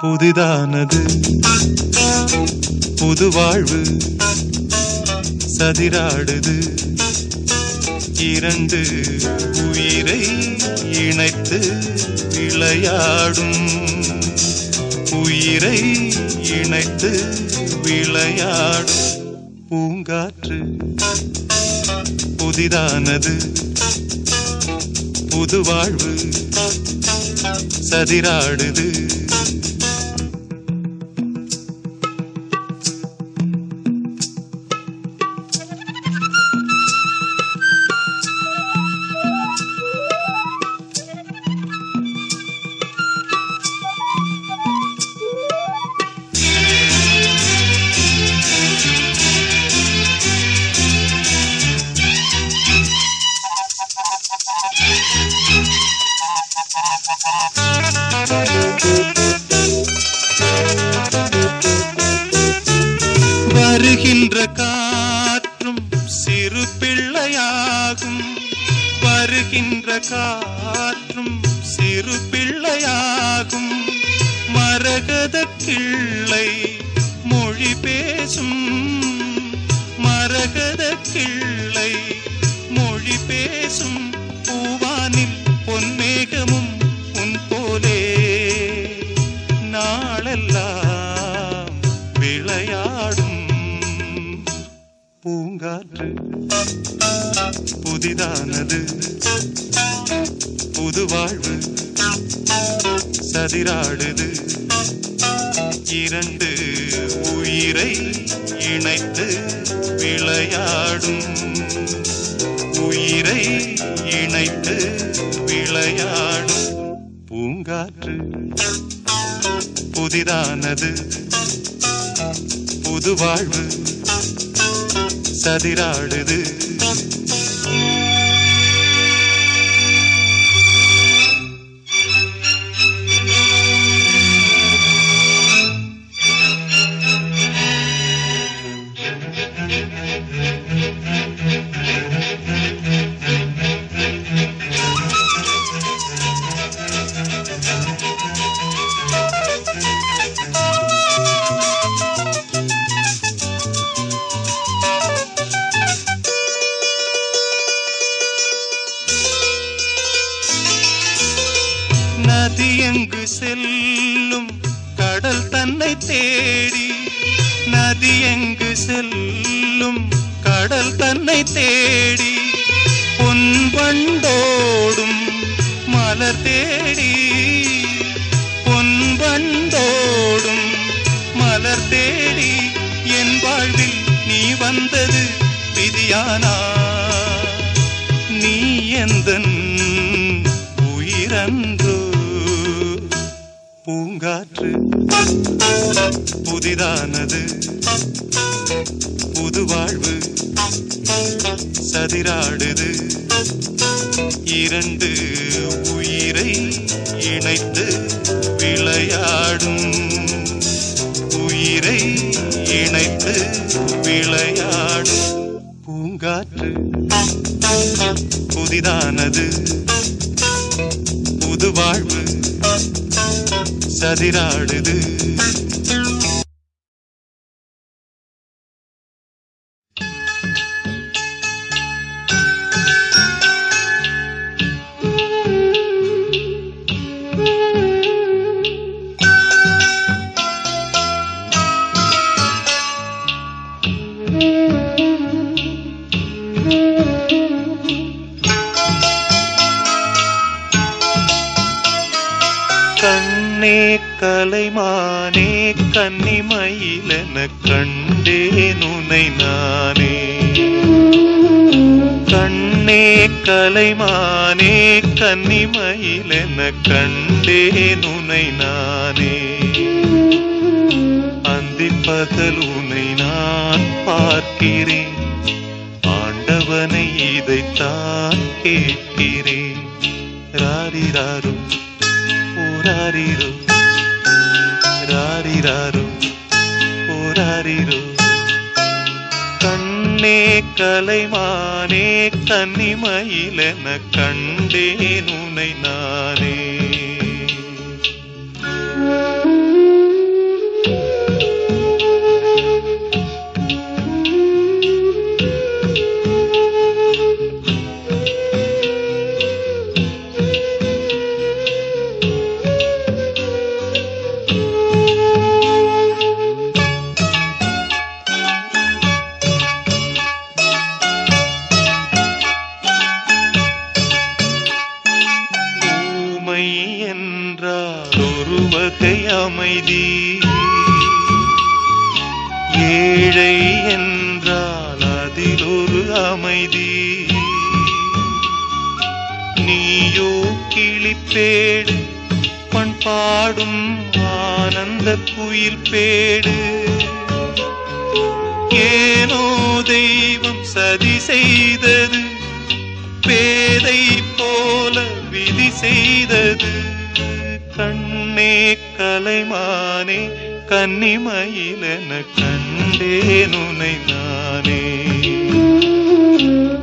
புதிதானது. புது வாழ்வு சதிராடுது. இரண்டு உயிரை இணைத்து விளையாடும். உயிரை இணைத்து விளையாடும். பூங்காற்று புதிதானது. புது வாழ்வு சதிராடுது. காற்றும் சிறு பிள்ளையாகும். மரகத கிள்ளை மொழி பேசும் பூங்காற்று புதிதானது. புது வாழ்வு சதிராடுது. இரண்டு உயிரை இணைத்து விளையாடும். உயிரை இணைத்து விளையாடும். பூங்காற்று புதிதானது. புது வாழ்வு கதிராடுது தேடி பொன்பந்தோடும் மலர் தேடி என் வாழ்வில் நீ வந்தது விதியானா? நீ எந்தன் உயிரன்றோ? பூங்காற்று புதிதானது. புது வாழ்வு சதிராடுது. இரண்டு உயிரை இணைத்து விளையாடும். உயிரை இணைத்து விளையாடும். பூங்காற்று புதிதானது. புது வாழ்வு சதிராடுது. கலைமானே கன்னிமயில் கன்னிமயிலென கண்டே நுனை நானே. அந்தி பகல் உனை நான் பார்க்கிறேன். ஆண்டவனை இதைத்தான் கேட்கிறேன். ராரி ராரு கலைமானே கன்னிமயிலென கண்டேன் உனை நான். பாடும் ஆனந்த குயில் பேடு. ஏனோ தெய்வம் சதி செய்தது பேதை போல விதி செய்தது. கண்ணே கலைமானே கன்னிமயிலென கண்டேன் உனை நானே.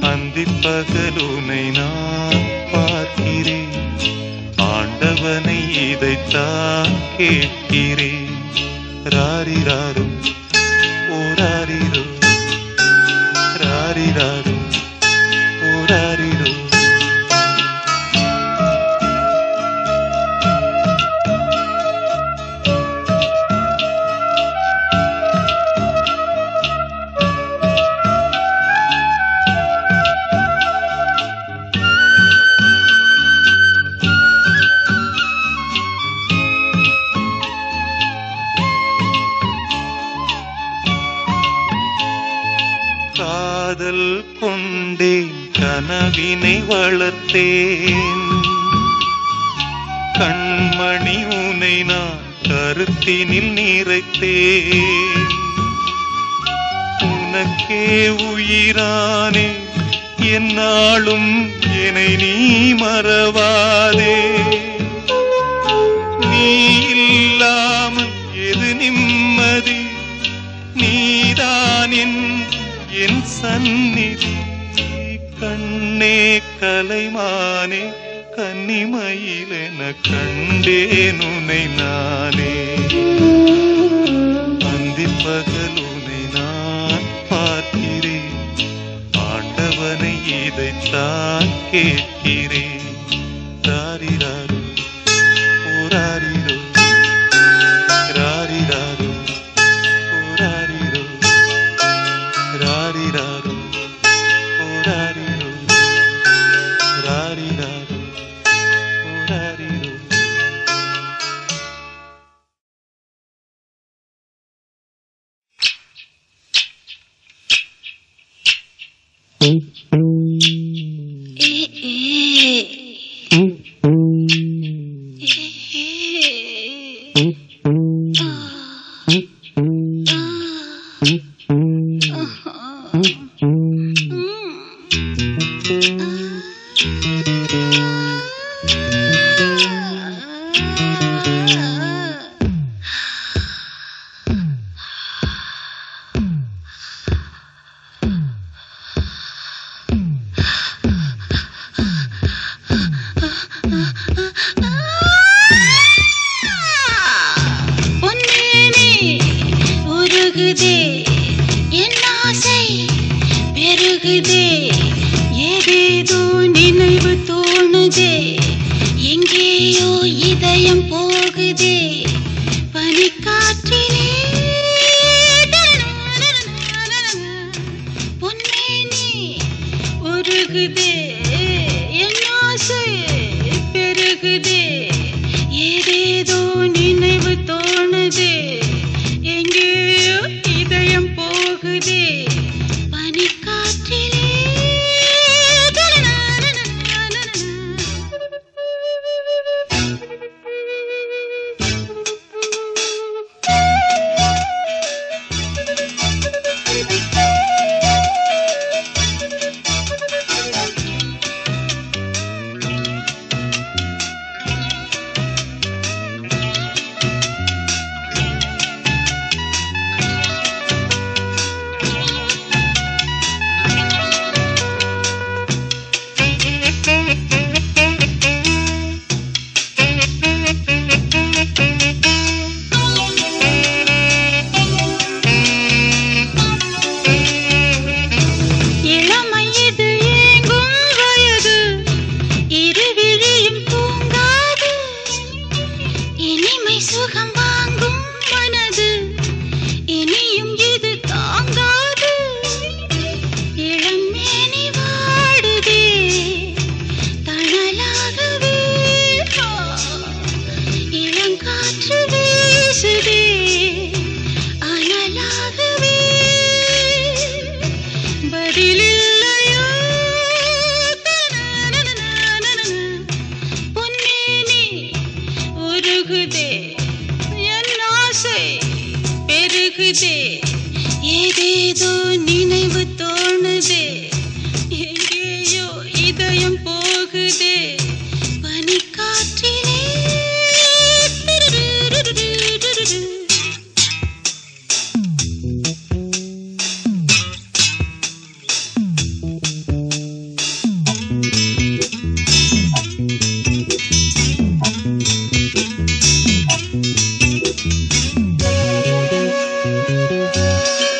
அந்திப் பகலுனை நான் பார்க்கிறேன். ஆண்டவனை இதைத்தான் கேட்கிறேன். ராரிராரும் நானே என்னாலும் என்னை நீ மறவாதே. நீ இல்லாமல் எது நிம்மதி? நீதான் என் சந்நிதி. கண்ணே கலைமானே கன்னிமயிலென கண்டேன் உனை நானே. அந்திப் பகல் இதைத்தான் கேட்கிறேன்.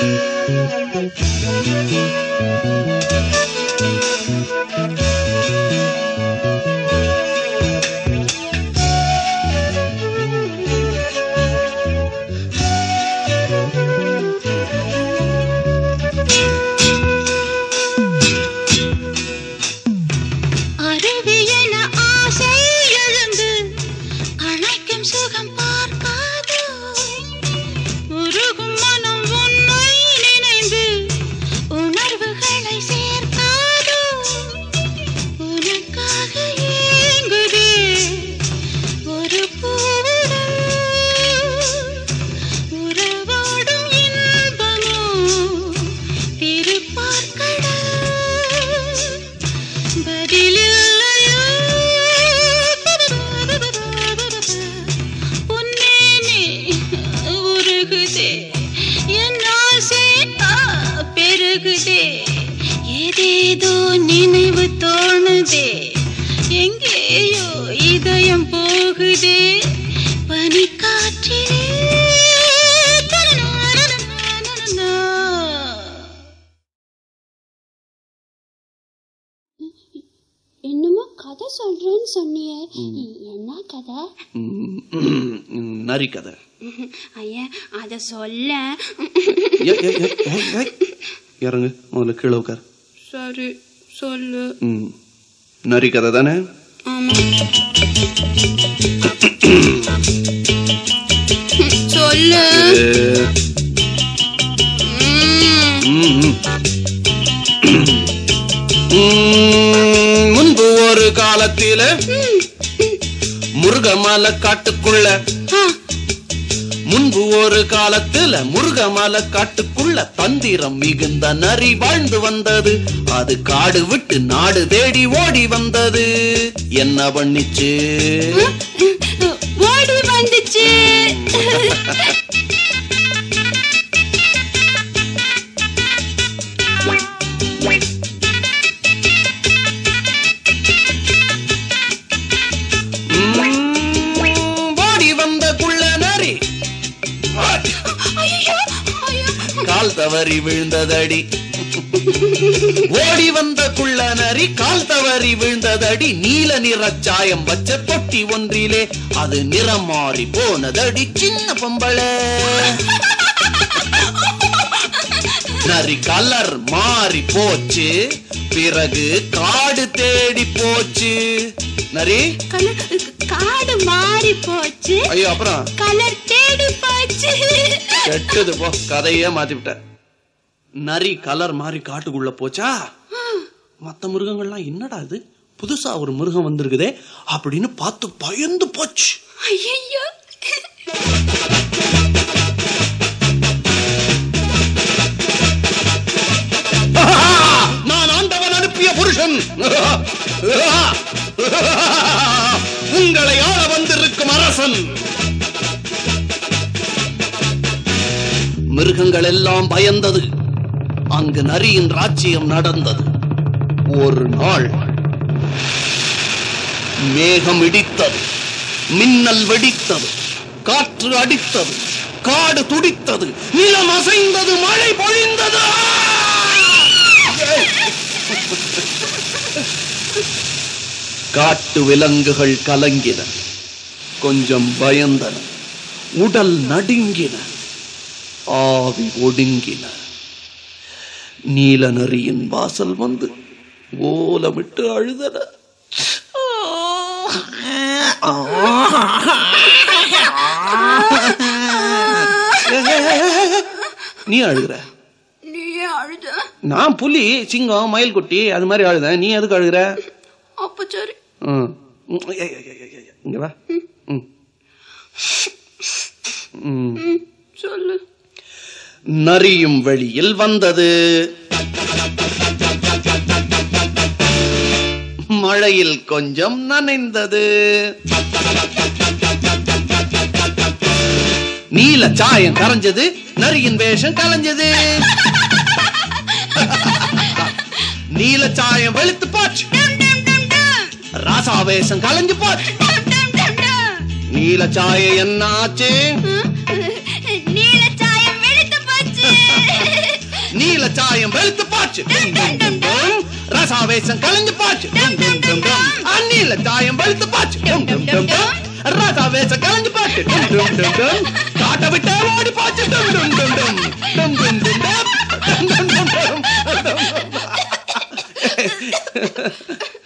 Thank you. கதை சொல்றேன்னு சொன்னியே. என்ன கதை? நரி கதை. ஐயா அத சொல்ல. இறங்கு முதல்ல கீழே உட்கார். சரி சொல்லு. நரி கதை தானே? சொல்லு. ஒரு காலத்தில முருகமலை காட்டுக்குள்ள. முன்பு ஒரு காலத்துல முருகமலை காட்டுக்குள்ள தந்திரம் மிகுந்த நரி வாழ்ந்து வந்தது. அது காடு விட்டு நாடு தேடி ஓடி வந்தது. என்ன பண்ணிச்சு ஓடி வந்துச்சு. தவறி விழுந்ததடி. ஓடி வந்த குள்ள நரி கால் தவறி விழுந்ததடி. நீல நிற சாயம் வச்ச தொட்டி ஒன்றிலே. அது நிறம் மாறி போனதடி சின்ன பொம்பளை. நரி கலர் மாறி போச்சு. பிறகு காடு தேடி போச்சு. நரி? காடு மாறி போச்சு. ஐயோ அப்புறம்? கலர் தேடி போச்சு. கெட்டது போ. கதையே மாத்தி விட்ட நரி கலர் மாறி காட்டுக்குள்ள போச்சா? மத்த மிருகங்கள்லாம் என்னடா இது? புதுசா ஒரு மிருகம் வந்திருக்குதே அப்படின்னு பார்த்து பயந்து போச்சு. நான் ஆண்டவன் அனுப்பிய புருஷன். உங்களை ஆள வந்திருக்கும் அரசன். மிருகங்கள் எல்லாம் பயந்தது. அங்கு நரியின் ராஜ்யம் நடந்தது. ஒரு நாள் மேகம் இடித்தது மின்னல் வெடித்தது காற்று அடித்தது காடு துடித்தது நிலம் அசைந்தது மழை பொழிந்தது. காட்டு விலங்குகள் கலங்கின கொஞ்சம் பயந்தன உடல் நடுங்கின ஆவி ஒடுங்கின. நீல நரியின் வாசல் வந்து ஓலமிட்டு அழுதன நீ அழுகிற நான் புலி சிங்கம் மயில் குட்டி அது மாதிரி அழுதேன் நீ எதுக்கு அழுகிற அப்ப சரி சொல்லு நரியும் வழியில் வந்தது. மழையில் கொஞ்சம் நனைந்தது. நீல சாயம் கரைஞ்சது நரியின் வேஷம் கலைஞ்சது. நீல சாயம் வெளுத்து போச்சு. ராசாவேஷம் கலைஞ்சு போச்சு. நீல சாயம் என்ன நீல சாயம் வெளுத்து போச்சு ரசாவேசம் கலந்து போச்சு நீல சாயம் வெளுத்து போச்சு ரசாவேசம் கலந்து போச்சு காட்ட விட்டா ஓடி போச்சு Ha ha ha.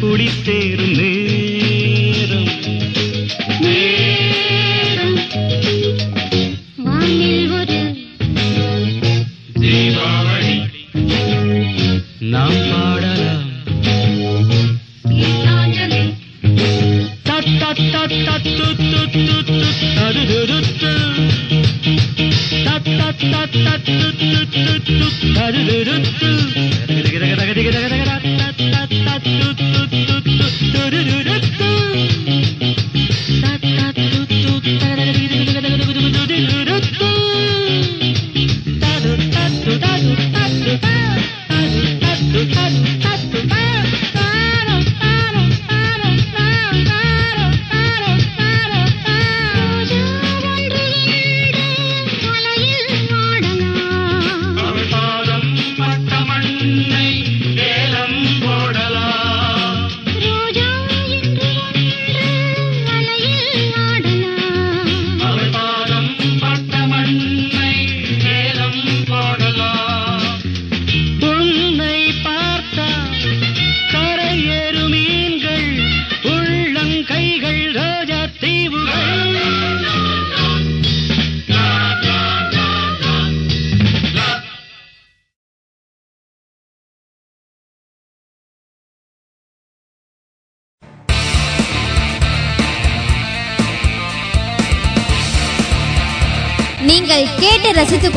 குளித்தேரும்